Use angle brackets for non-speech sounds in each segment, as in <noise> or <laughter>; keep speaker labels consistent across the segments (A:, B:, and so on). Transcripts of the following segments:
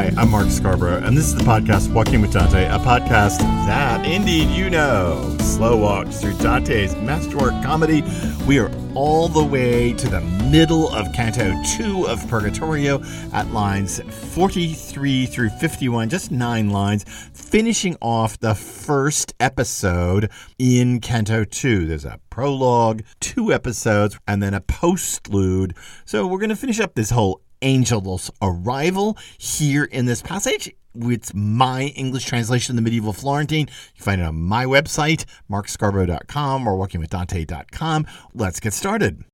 A: Hi, I'm Mark Scarbrough, and this is the podcast Walking with Dante, a podcast that, indeed, you know, slow walks through Dante's masterwork comedy. We are all the way to the middle of Canto 2 of Purgatorio at lines 43 through 51, just nine lines, finishing off the first episode in Canto 2. There's a prologue, two episodes, and then a postlude. So we're going to finish up this whole angel's arrival here in this passage. It's my English translation of the medieval Florentine. You find it on my website, markscarbrough.com or walkingwithdante.com. Let's get started.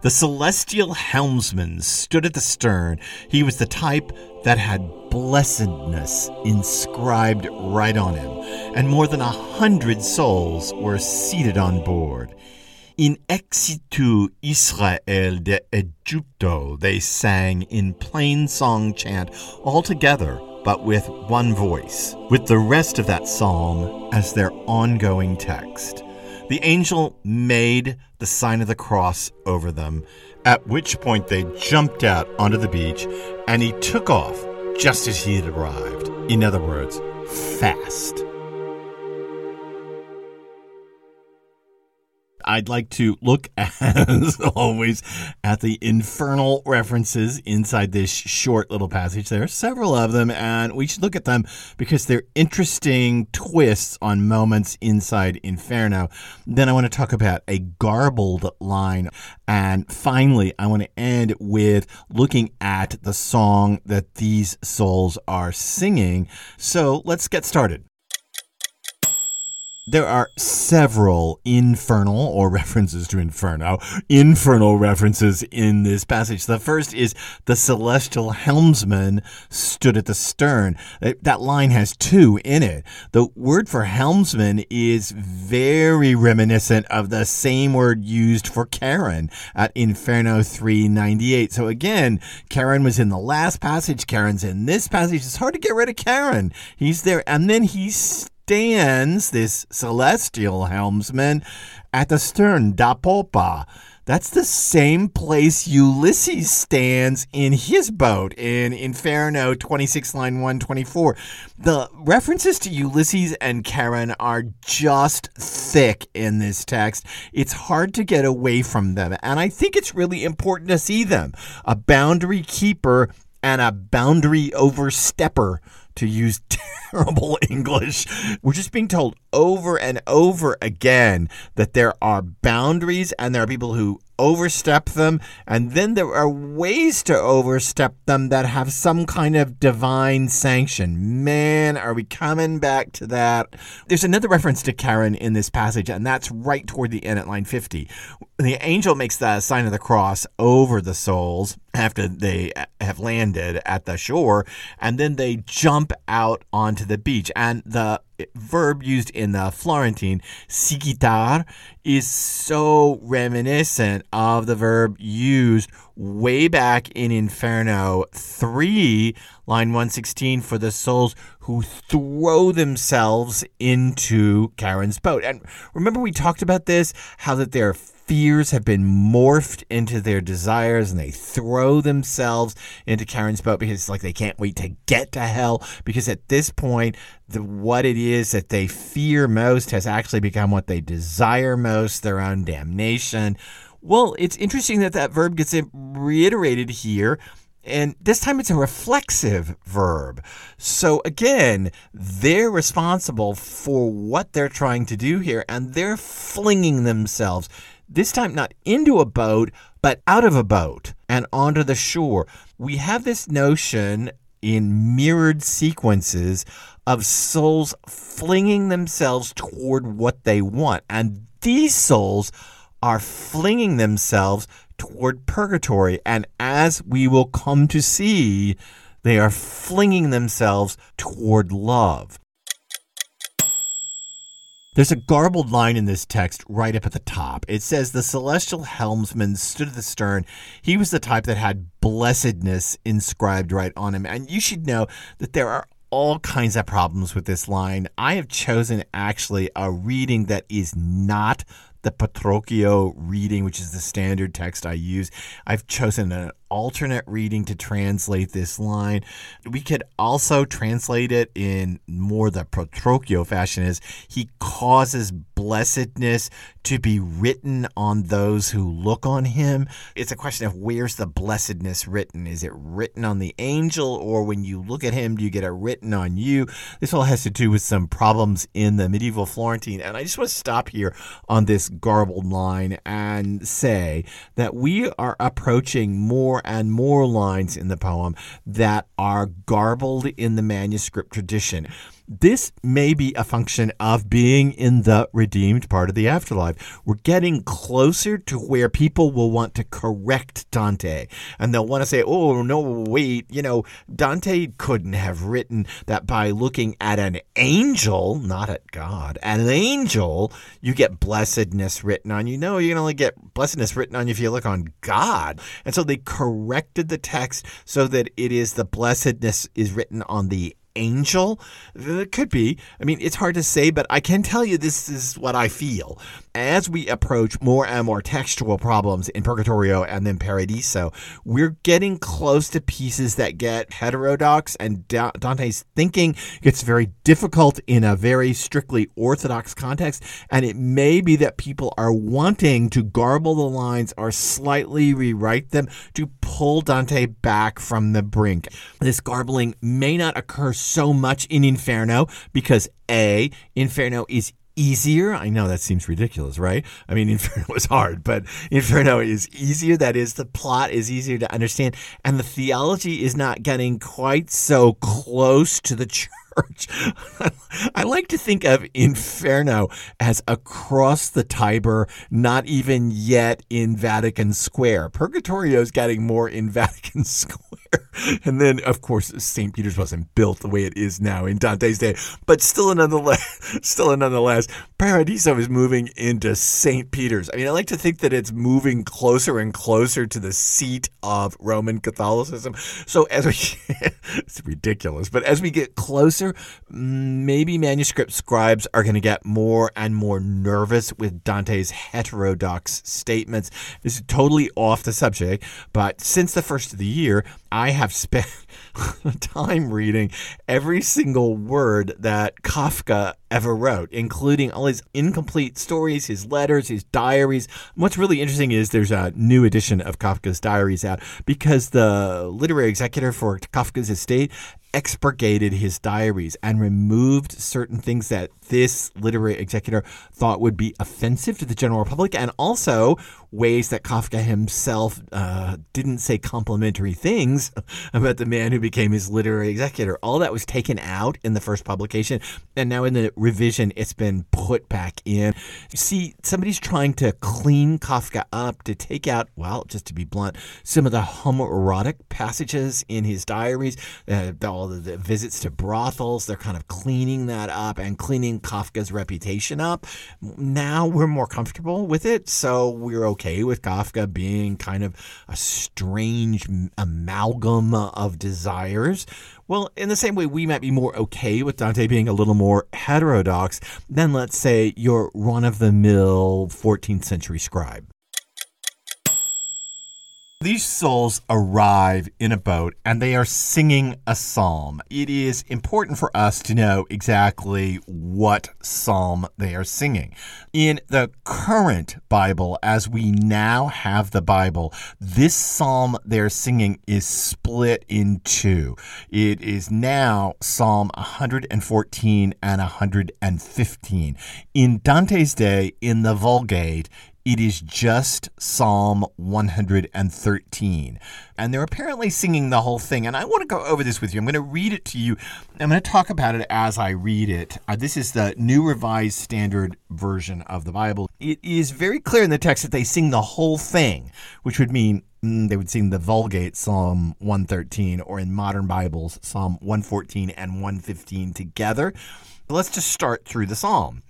A: The celestial helmsman stood at the stern. He was the type that had blessedness inscribed right on him, and more than a hundred souls were seated on board. In exitu Israel de Egypto, they sang in plain song chant all together, but with one voice, with the rest of that psalm as their ongoing text. The angel made the sign of the cross over them, at which point they jumped out onto the beach, and he took off just as he had arrived. In other words, fast. I'd like to look, <laughs> as always, at the infernal references inside this short little passage. There are several of them, and we should look at them because they're interesting twists on moments inside Inferno. Then I want to talk about a garbled line. And finally, I want to end with looking at the song that these souls are singing. So let's get started. There are several infernal or references to inferno, infernal references in this passage. The first is the celestial helmsman stood at the stern. That line has two in it. The word for helmsman is very reminiscent of the same word used for Charon at Inferno 398. So again, Charon was in the last passage. Charon's in this passage. It's hard to get rid of Charon. He's there. And then he's stands, this celestial helmsman, at the stern, da poppa. That's the same place Ulysses stands in his boat in Inferno 26, line 124. The references to Ulysses and Charon are just thick in this text. It's hard to get away from them, and I think it's really important to see them. A boundary keeper and a boundary overstepper to use <laughs> terrible English. We're just being told over and over again that there are boundaries and there are people who overstep them, and then there are ways to overstep them that have some kind of divine sanction. Man, are we coming back to that? There's another reference to Charon in this passage, and that's right toward the end at line 50. The angel makes the sign of the cross over the souls after they have landed at the shore, and then they jump out onto the beach. And the verb used in the Florentine, sigitar, is so reminiscent of the verb used way back in Inferno 3, line 116, for the souls who throw themselves into Charon's boat. And remember, we talked about this, how that they're fears have been morphed into their desires and they throw themselves into Charon's boat because it's like they can't wait to get to hell because at this point the what it is that they fear most has actually become what they desire most their own damnation well it's interesting that that verb gets reiterated here and this time it's a reflexive verb. So again, they're responsible for what they're trying to do here, and they're flinging themselves this time not into a boat, but out of a boat and onto the shore. We have this notion in mirrored sequences of souls flinging themselves toward what they want. And these souls are flinging themselves toward purgatory. And as we will come to see, they are flinging themselves toward love. There's a garbled line in this text right up at the top. It says, The celestial helmsman stood at the stern. He was the type that had blessedness inscribed right on him. And you should know that there are all kinds of problems with this line. I have chosen actually a reading that is not the Petrocchi reading, which is the standard text I use. I've chosen an alternate reading to translate this line. We could also translate it in more the Petrocchi fashion is he causes blessedness to be written on those who look on him. It's a question of where's the blessedness written? Is it written on the angel or when you look at him do you get it written on you? This all has to do with some problems in the medieval Florentine and I just want to stop here on this garbled line and say that we are approaching more and more lines in the poem that are garbled in the manuscript tradition. This may be a function of being in the redeemed part of the afterlife. We're getting closer to where people will want to correct Dante. And they'll want to say, oh, no, wait, you know, Dante couldn't have written that by looking at an angel, not at God, an angel, you get blessedness written on you. No, you can only get blessedness written on you if you look on God. And so they corrected the text so that it is the blessedness is written on the angel? It could be. I mean, it's hard to say, but I can tell you this is what I feel. As we approach more and more textual problems in Purgatorio and then Paradiso, we're getting close to pieces that get heterodox, and Dante's thinking gets very difficult in a very strictly orthodox context. And it may be that people are wanting to garble the lines or slightly rewrite them to pull Dante back from the brink. This garbling may not occur so much in Inferno because A, Inferno is easier. I know that seems ridiculous, right? I mean, <laughs> Inferno is hard, but Inferno is easier. That is, the plot is easier to understand, and the theology is not getting quite so close to the church church. <laughs> I like to think of Inferno as across the Tiber, not even yet in Vatican Square. Purgatorio is getting more in <laughs> Vatican Square. And then, of course, St. Peter's wasn't built the way it is now in Dante's day, but still, nonetheless, <laughs> still, nonetheless, Paradiso is moving into St. Peter's. I mean, I like to think that it's moving closer and closer to the seat of Roman Catholicism. So as we, it's ridiculous, but as we get closer Mm, maybe manuscript scribes are going to get more and more nervous with Dante's heterodox statements. This is totally off the subject, but since the first of the year, I have spent <laughs> time reading every single word that Kafka ever wrote, including all his incomplete stories, his letters, his diaries. What's really interesting is there's a new edition of Kafka's diaries out because the literary executor for Kafka's estate expurgated his diaries and removed certain things that this literary executor thought would be offensive to the general public, and also ways that Kafka himself uh, didn't say complimentary things <laughs> about the man who became his literary executor. All that was taken out in the first publication, and now in the revision, it's been put back in. See, somebody's trying to clean Kafka up to take out, well, just to be blunt, some of the homoerotic passages in his diaries, uh, all the, the visits to brothels. They're kind of cleaning that up and cleaning Kafka's reputation up. Now we're more comfortable with it, so we're okay with Kafka being kind of a strange amalgam of desires. Well, in the same way, we might be more okay with Dante being a little more heterodox than, let's say, your run of the mill 14th century scribe. These souls arrive in a boat and they are singing a psalm. It is important for us to know exactly what psalm they are singing. In the current Bible, as we now have the Bible, this psalm they're singing is split in two. It is now Psalm 114 and 115. In Dante's day, in the Vulgate, it is just Psalm 113. And they're apparently singing the whole thing. And I want to go over this with you. I'm going to read it to you. I'm going to talk about it as I read it. Uh, this is the New Revised Standard Version of the Bible. It is very clear in the text that they sing the whole thing, which would mean mm, they would sing the Vulgate Psalm 113, or in modern Bibles, Psalm 114 and 115 together. Let's just start through the psalm.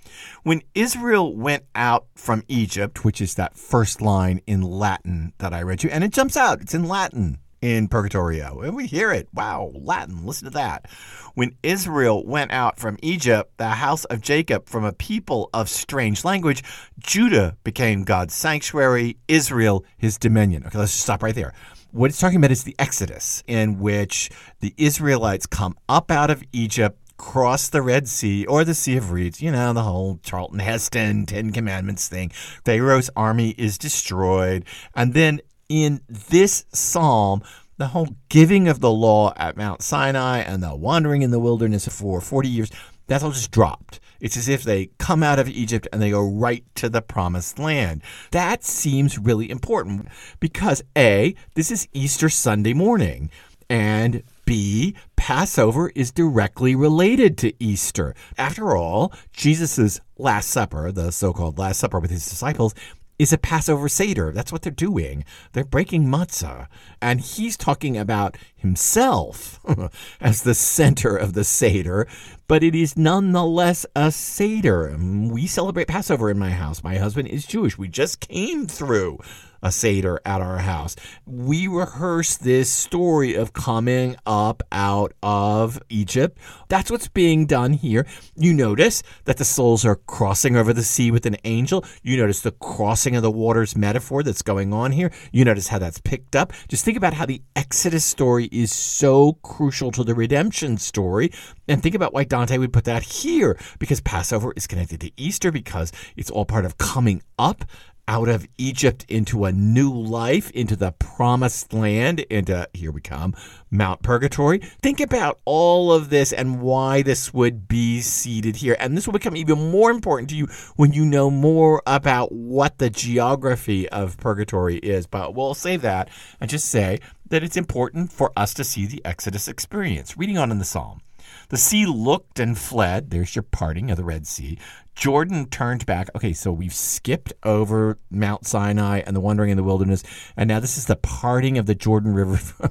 A: When Israel went out from Egypt, which is that first line in Latin that I read you, and it jumps out, it's in Latin in Purgatorio. And we hear it. Wow, Latin, listen to that. When Israel went out from Egypt, the house of Jacob from a people of strange language, Judah became God's sanctuary, Israel his dominion. Okay, let's just stop right there. What it's talking about is the Exodus, in which the Israelites come up out of Egypt cross the Red Sea or the Sea of Reeds, you know, the whole Charlton Heston <laughs> Ten Commandments thing. Pharaoh's army is destroyed. And then in this psalm, the whole giving of the law at Mount Sinai and the wandering in the wilderness for 40 years, that's all just dropped. It's as if they come out of Egypt and they go right to the promised land. That seems really important because A, this is Easter Sunday morning, and B, Passover is directly related to Easter. After all, Jesus' Last Supper, the so called Last Supper with his disciples, is a Passover Seder. That's what they're doing. They're breaking matzah. And he's talking about himself <laughs> as the center of the Seder, but it is nonetheless a Seder. Mm, we celebrate Passover in my house. My husband is Jewish. We just came through a Seder at our house. We rehearse this story of coming up out of Egypt. That's what's being done here. You notice that the souls are crossing over the sea with an angel. You notice the crossing of the waters metaphor that's going on here. You notice how that's picked up. Just think about how the Exodus story is so crucial to the redemption story. And think about why Dante would put that here, because Passover is connected to Easter, because it's all part of coming up out of Egypt into a new life, into the promised land, into, here we come, Mount Purgatory. Think about all of this and why this would be seated here. And this will become even more important to you when you know more about what the geography of Purgatory is. But we'll save that and just say that it's important for us to see the Exodus experience. Reading on in the Psalm. The sea looked and fled. There's your parting of the Red Sea. Jordan turned back. Okay, so we've skipped over Mount Sinai and the wandering in the wilderness, and now this is the parting of the Jordan River <laughs> from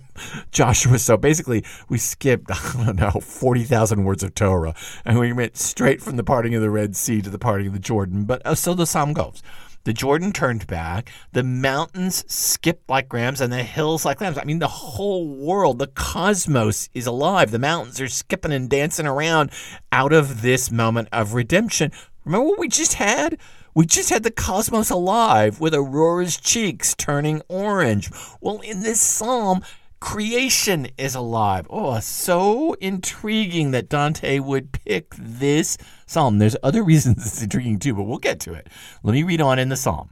A: Joshua. So basically, we skipped, <laughs> I don't know, 40,000 words of Torah, and we went straight from the parting of the Red Sea to the parting of the Jordan. But uh, so the psalm goes. The Jordan turned back. The mountains skipped like rams and the hills like lambs. I mean, the whole world, the cosmos is alive. The mountains are skipping and dancing around out of this moment of redemption. Remember what we just had? We just had the cosmos alive with Aurora's cheeks turning orange. Well, in this psalm, creation is alive. Oh, so intriguing that Dante would pick this psalm. There's other <laughs> reasons it's intriguing too, but we'll get to it. Let me read on in the psalm.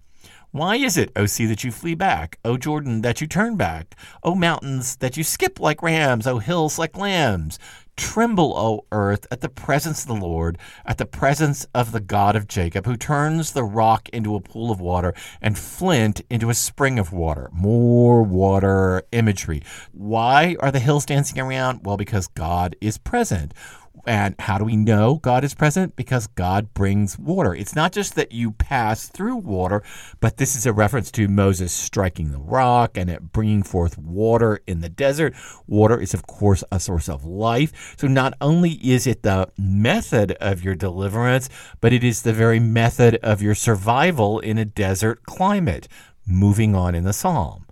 A: Why is it, O sea, that you flee back? O Jordan, that you turn back? O mountains, that you skip like rams? O hills, like lambs? Tremble, O earth, at the presence of the Lord, at the presence of the God of Jacob, who turns the rock into a pool of water and flint into a spring of water. More water imagery. Why are the hills dancing around? Well, because God is present. And how do we know God is present? Because God brings water. It's not just that you pass through water, but this is a reference to Moses striking the rock and it bringing forth water in the desert. Water is, of course, a source of life. So not only is it the method of your deliverance, but it is the very method of your survival in a desert climate. Moving on in the psalm.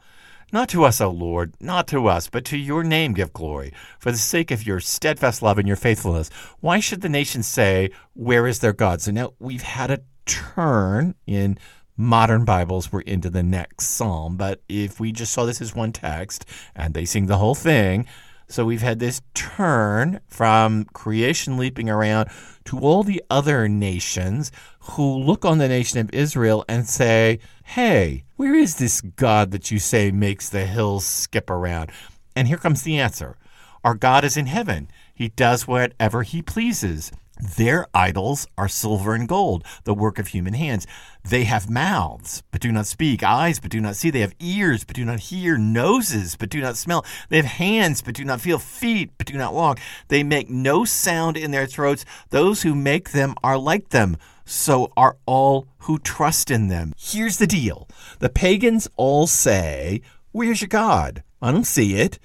A: Not to us, O Lord, not to us, but to your name give glory, for the sake of your steadfast love and your faithfulness. Why should the nations say, Where is their God? So now we've had a turn in modern Bibles, we're into the next psalm. But if we just saw this as one text and they sing the whole thing, so we've had this turn from creation leaping around to all the other nations who look on the nation of Israel and say, Hey, where is this God that you say makes the hills skip around? And here comes the answer Our God is in heaven. He does whatever he pleases. Their idols are silver and gold, the work of human hands. They have mouths, but do not speak, eyes, but do not see. They have ears, but do not hear, noses, but do not smell. They have hands, but do not feel, feet, but do not walk. They make no sound in their throats. Those who make them are like them. So are all who trust in them. Here's the deal the pagans all say, Where's your God? I don't see it.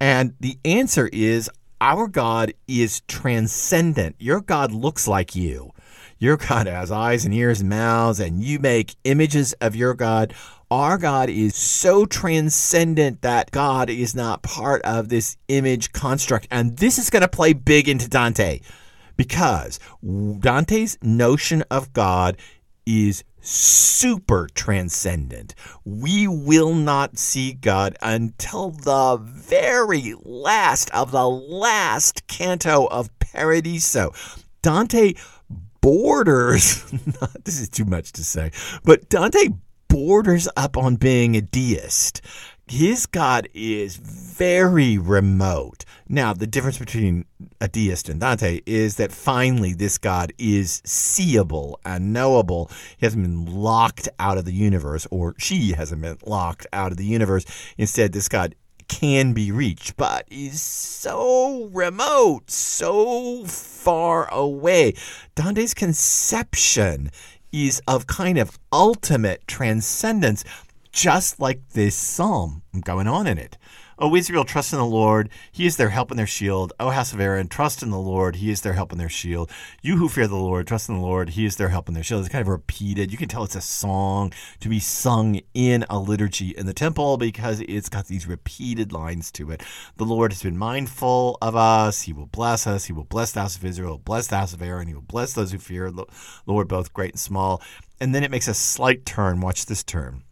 A: And the answer is, our God is transcendent. Your God looks like you. Your God has eyes and ears and mouths, and you make images of your God. Our God is so transcendent that God is not part of this image construct. And this is going to play big into Dante because Dante's notion of God is super transcendent. We will not see God until the very last of the last canto of Paradiso. Dante borders, <laughs> this is too much to say, but Dante borders up on being a deist his God is very remote. Now, the difference between a deist and Dante is that finally this God is seeable and knowable. He hasn't been locked out of the universe, or she hasn't been locked out of the universe. Instead, this God can be reached, but is so remote, so far away. Dante's conception is of kind of ultimate transcendence just like this psalm going on in it. O Israel, trust in the Lord. He is their help and their shield. O house of Aaron, trust in the Lord. He is their help and their shield. You who fear the Lord, trust in the Lord. He is their help and their shield. It's kind of repeated. You can tell it's a song to be sung in a liturgy in the temple because it's got these repeated lines to it. The Lord has been mindful of us. He will bless us. He will bless the house of Israel, bless the house of Aaron. He will bless those who fear the Lord, both great and small. And then it makes a slight turn. Watch this turn.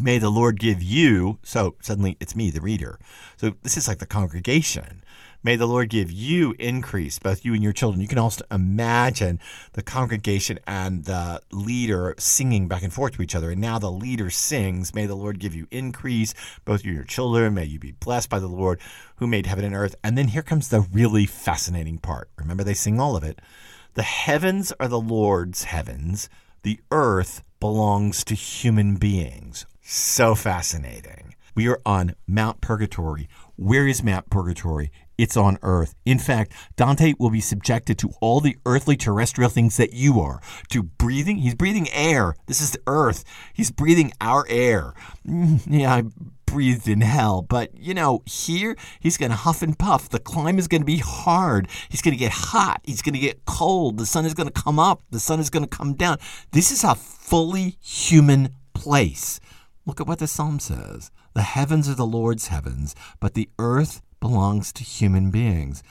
A: May the Lord give you, so suddenly it's me, the reader. So this is like the congregation. May the Lord give you increase, both you and your children. You can also imagine the congregation and the leader singing back and forth to each other. And now the leader sings, May the Lord give you increase, both you and your children. May you be blessed by the Lord who made heaven and earth. And then here comes the really fascinating part. Remember, they sing all of it. The heavens are the Lord's heavens, the earth belongs to human beings. So fascinating. We are on Mount Purgatory. Where is Mount Purgatory? It's on earth. In fact, Dante will be subjected to all the earthly terrestrial things that you are. To breathing, he's breathing air. This is the earth. He's breathing our air. Mm, yeah, I breathed in hell, but you know, here he's going to huff and puff. The climb is going to be hard. He's going to get hot. He's going to get cold. The sun is going to come up. The sun is going to come down. This is a fully human place. Look at what the psalm says. The heavens are the Lord's heavens, but the earth belongs to human beings.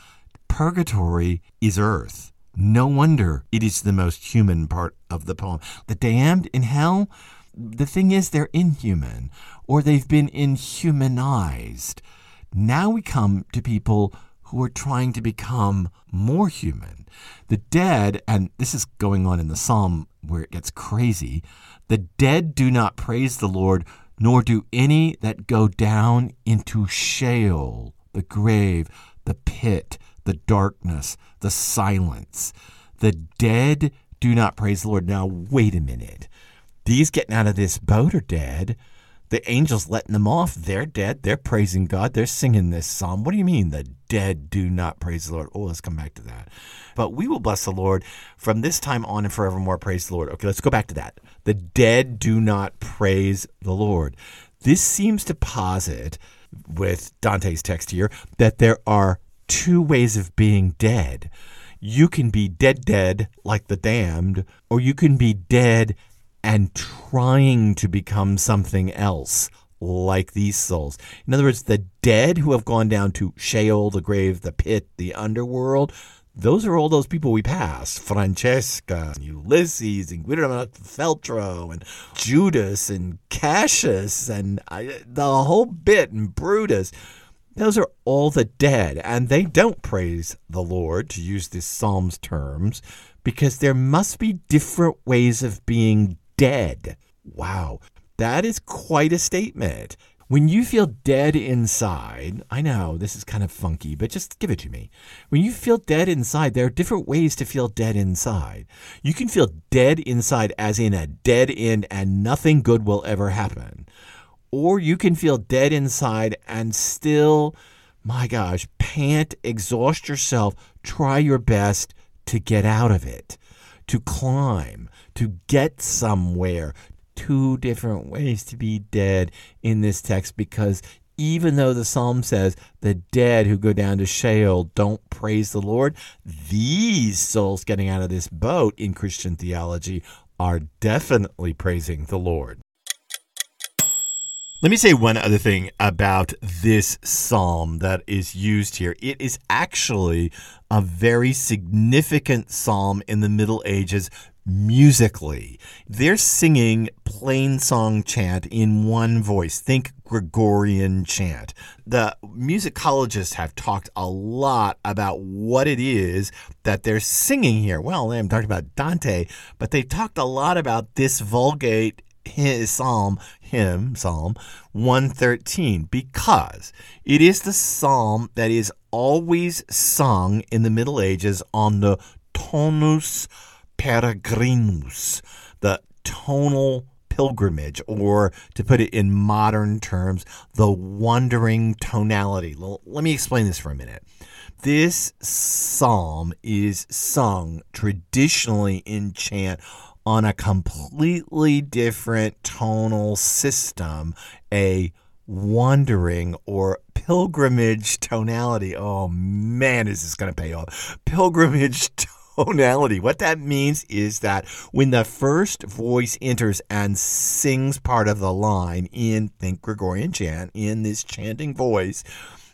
A: Purgatory is earth. No wonder it is the most human part of the poem. The damned in hell, the thing is, they're inhuman or they've been inhumanized. Now we come to people who are trying to become more human. The dead, and this is going on in the psalm where it gets crazy, the dead do not praise the Lord, nor do any that go down into Sheol, the grave, the pit, the darkness, the silence. The dead do not praise the Lord. Now, wait a minute. These getting out of this boat are dead. The angels letting them off, they're dead. They're praising God. They're singing this psalm. What do you mean the dead do not praise the Lord? Oh, let's come back to that. But we will bless the Lord from this time on and forevermore. Praise the Lord. Okay, let's go back to that. The dead do not praise the Lord. This seems to posit, with Dante's text here, that there are two ways of being dead. You can be dead, dead, like the damned, or you can be dead and trying to become something else like these souls. In other words, the dead who have gone down to Sheol, the grave, the pit, the underworld, those are all those people we passed. Francesca, Ulysses, and Guido Feltro, and Judas, and Cassius, and I, the whole bit, and Brutus. Those are all the dead, and they don't praise the Lord, to use this Psalm's terms, because there must be different ways of being dead. Wow, that is quite a statement. When you feel dead inside, I know this is kind of funky, but just give it to me. When you feel dead inside, there are different ways to feel dead inside. You can feel dead inside, as in a dead end, and nothing good will ever happen. Or you can feel dead inside and still, my gosh, pant, exhaust yourself, try your best to get out of it, to climb, to get somewhere. Two different ways to be dead in this text because even though the psalm says the dead who go down to Sheol don't praise the Lord, these souls getting out of this boat in Christian theology are definitely praising the Lord. Let me say one other thing about this psalm that is used here. It is actually a very significant psalm in the Middle Ages musically. They're singing plain song chant in one voice. Think Gregorian chant. The musicologists have talked a lot about what it is that they're singing here. Well, I'm talking about Dante, but they talked a lot about this Vulgate his psalm hymn psalm 113 because it is the psalm that is always sung in the middle ages on the tonus peregrinus the tonal pilgrimage or to put it in modern terms the wandering tonality let me explain this for a minute this psalm is sung traditionally in chant on a completely different tonal system, a wandering or pilgrimage tonality. Oh man, is this going to pay off? Pilgrimage tonality. What that means is that when the first voice enters and sings part of the line in Think Gregorian chant, in this chanting voice,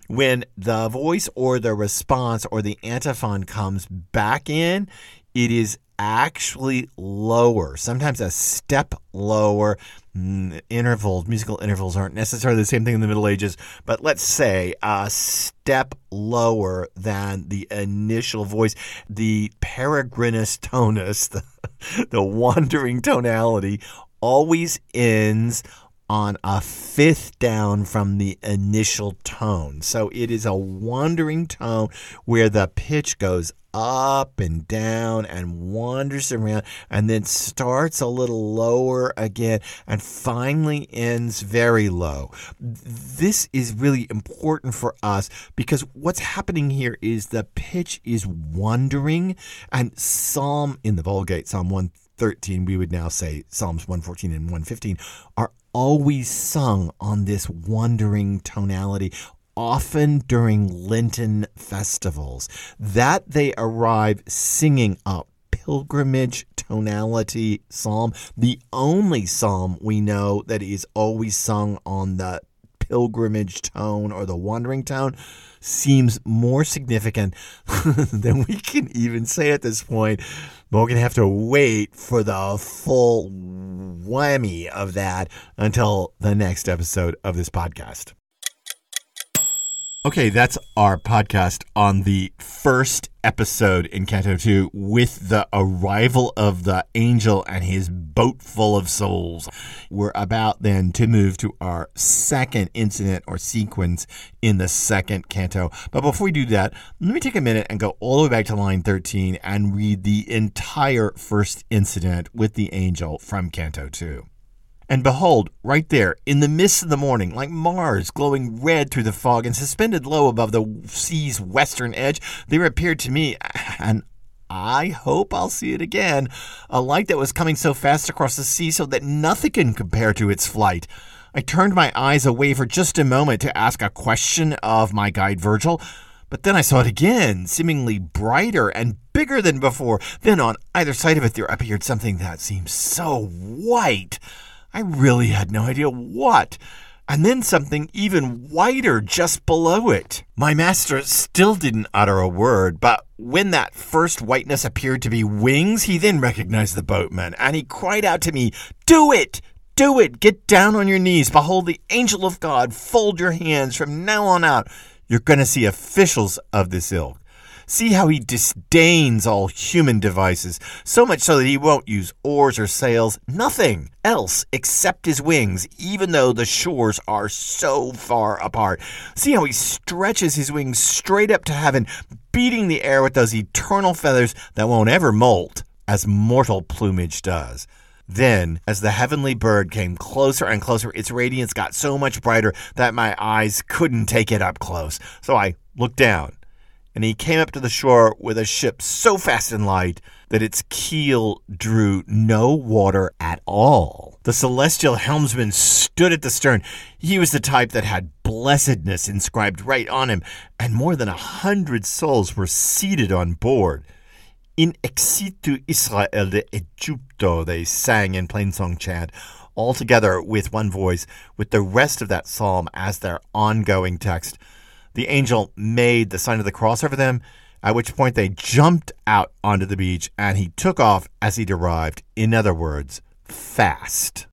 A: when the voice or the response or the antiphon comes back in, it is actually lower, sometimes a step lower. Mm, intervals, musical intervals aren't necessarily the same thing in the Middle Ages, but let's say a step lower than the initial voice. The peregrinus tonus, <laughs> the, the wandering tonality, always ends on a fifth down from the initial tone. So it is a wandering tone where the pitch goes up and down and wanders around and then starts a little lower again and finally ends very low. This is really important for us because what's happening here is the pitch is wandering and Psalm in the Vulgate, Psalm 113, we would now say Psalms 114 and 115 are always sung on this wandering tonality, often during Lenten festivals, that they arrive singing a pilgrimage tonality psalm, the only psalm we know that is always sung on the pilgrimage tone or the wandering tone seems more significant <laughs> than we can even say at this point. But we're going to have to wait for the full whammy of that until the next episode of this podcast. Okay, that's our podcast on the first episode in Canto 2 with the arrival of the angel and his boat full of souls. We're about then to move to our second incident or sequence in the second canto. But before we do that, let me take a minute and go all the way back to line 13 and read the entire first incident with the angel from Canto 2. And behold, right there, in the mist of the morning, like Mars glowing red through the fog and suspended low above the sea's western edge, there appeared to me, <laughs> and I hope I'll see it again, a light that was coming so fast across the sea so that nothing can compare to its flight. I turned my eyes away for just a moment to ask a question of my guide Virgil, but then I saw it again, seemingly brighter and bigger than before. Then on either side of it there appeared something that seemed so white. I really had no idea what. And then something even whiter just below it. My master still didn't utter a word, but when that first whiteness appeared to be wings, he then recognized the boatman, and he cried out to me, Do it! Do it! Get down on your knees. Behold the angel of God. Fold your hands. From now on out, you're going to see officials of this ilk. See how he disdains all human devices, so much so that he won't use oars or sails, nothing else except his wings, even though the shores are so far apart. See how he stretches his wings straight up to heaven, beating the air with those eternal feathers that won't ever molt, as mortal plumage does. Then, as the heavenly bird came closer and closer, its radiance got so much brighter that my eyes couldn't take it up close. So I looked down and he came up to the shore with a ship so fast and light that its keel drew no water at all. The celestial helmsman stood at the stern. He was the type that had blessedness inscribed right on him, and more than a hundred souls were seated on board. In exitu Israel de Egypto, they sang in plain song chant. all together with one voice, with the rest of that psalm as their ongoing text. The angel made the sign of the cross over them, at which point they jumped out onto the beach and he took off as he arrived. In other words, fast.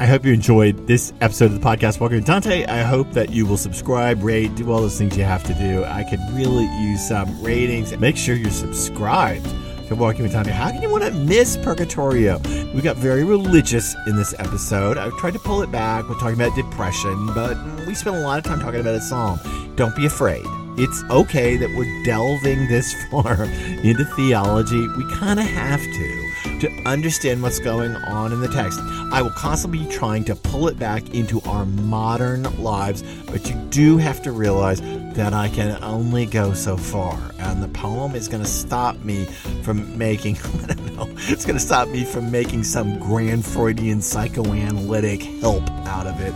A: I hope you enjoyed this episode of the podcast Walking with Dante. I hope that you will subscribe, rate, do all those things you have to do. I could really use some ratings. Make sure you're subscribed to Walking with Dante. How can you want to miss Purgatorio? We got very religious in this episode. I tried to pull it back. We're talking about depression, but we spent a lot of time talking about a psalm. Don't be afraid it's okay that we're delving this <laughs> far into theology. We kind of have to to understand what's going on in the text. I will constantly be trying to pull it back into our modern lives, but you do have to realize that I can only go so far. And the poem is going to stop me from making, <laughs> I don't know, it's going to stop me from making some grand Freudian psychoanalytic help out of it.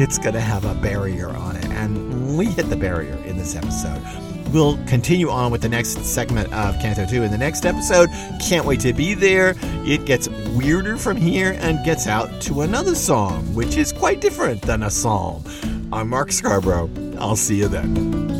A: It's going to have a barrier on it. And we hit the barrier in this episode. We'll continue on with the next segment of Canto 2 in the next episode. Can't wait to be there. It gets weirder from here and gets out to another song, which is quite different than a psalm. I'm Mark Scarbrough. I'll see you then.